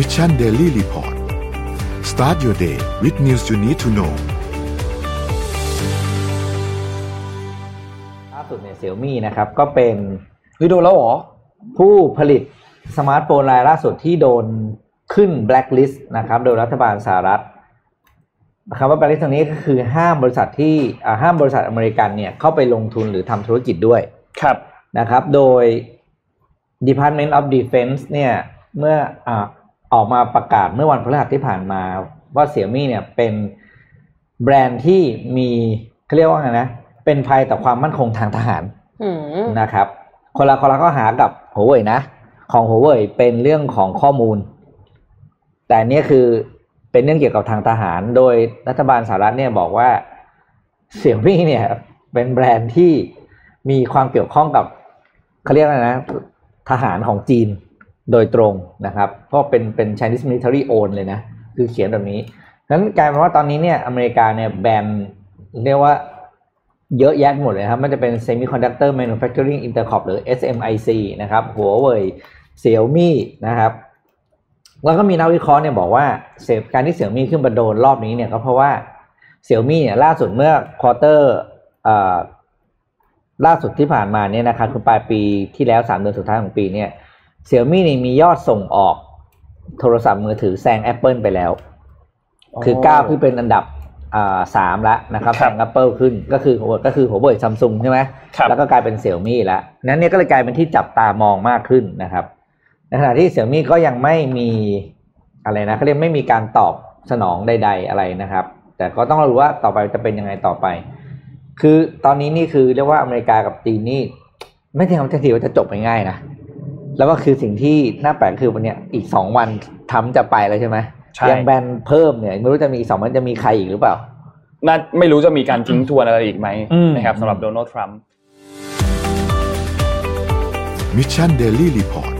Mission Daily Report start your day with news you need to know ล่าสุดเนี่ยเสี่ยวมี่นะครับ ก็เป็นเฮ้ยโดนแล้วเหรอ ผู้ผลิตสมาร์ทโฟนรายล่าสุดที่โดนขึ้นแบล็ k ลิสต์นะครับ โดยรัฐบาลสหรัฐคำว่าแบล็ k ลิสต์ตรงนี้ก็คือห้ามบริษัทที่อ่าห้ามบริษัทอเมริกันเนี่ยเข้าไปลงทุนหรือทำธุรกิจด้วยครับนะครับ โดย Department of Defense เนี่ยเมื่อ อ่าออกมาประกาศเมื่อวันพฤหัสที่ผ่านมาว่าเสี่ยมี่เนี่ยเป็นแบรนด์ที่มีเขาเรียกว่าไงนะ เป็นภัยต่อความมั่นคงทางทหารอืมนะครับ คนละคนละข้อหากับหัวเว่ยนะ ของหัวเว่ยเป็นเรื่องของข้อมูล แต่อันนี้คือเป็นเรื่องเกี่ยวกับทางทหาร โดยรัฐบาลสหรัฐเนี่ยบอกว่าเสี่ยมี่เนี่ย เป็นแบรนด์ที่มีความเกี่ยวข้องกับเขาเรียกอะไรนะ ทหารของจีน โดยตรงนะครับเพราะเป็นเป็น Chinese military own เลยนะคือเขียนแบบนี้นั้นกลายเป็นว่าตอนนี้เนี่ยอเมริกาเนี่ยแบนเรียกว่าเยอะแยะหมดเลยครับมันจะเป็น Semiconductor Manufacturing Intercorp หรือ SMIC นะครับหัวเว่ยเสี่ยวมี่นะครับแล้วก็มีนักวิเคราะห์เนี่ยบอกว่าเสการที่เสี่ยวมี่ขึ้นมาโดนรอบนี้เนี่ยก็เพราะว่าเสี่ยวมี่เนี่ยล่าสุดเมื่อ quarter ล่าสุดที่ผ่านมาเนี่ยนะครับคือปลายปีที่แล้วสามเดือนสุดท้ายของปีเนี่ย เสี่ยวมี่เนี่ยมียอดส่งออก โทรศัพท์มือถือแซง Apple ไปแล้ว คือก้าวขึ้นเป็นอันดับอ่าสามละนะครับครัแซบง Apple ขึ้นก็คือก็คือหัวเว่ยซัมซุงใช่ไหมครับแล้วก็กลายเป็นเสี่ยวมี่แล้วนั้นเนี่ยก็เลยกลายเป็นที่จับตามองมากขึ้นนะครับ ในขณะที่เสี่ยวมี่ก็ยังไม่มีอะไรนะเขาเรียกไม่มีการตอบสนองใด ๆ อะไรนะครับ แต่ก็ต้องรู้ว่าต่อไปจะเป็นยังไงต่อไป คือตอนนี้นี่คือเรียกว่าอเมริกากับจีนนี่ไม่ถึงทันทีว่าจะจบง่ายๆนะ แล้วก็คือสิ่งที่น่าแปลกคือวันเนี้ยอีกสองวันทำจะไปแล้วใช่ไหมใช่ยังแบนเพิ่มเนี่ยไม่รู้จะมีอีกสองวันจะมีใครอีกหรือเปล่าน่าไม่รู้จะมีการทิ้งทวนอะไรอีกไหมอืมนะครับสำหรับโดนัลด์ทรัมป์มิชชันเดลี่รีพอร์ต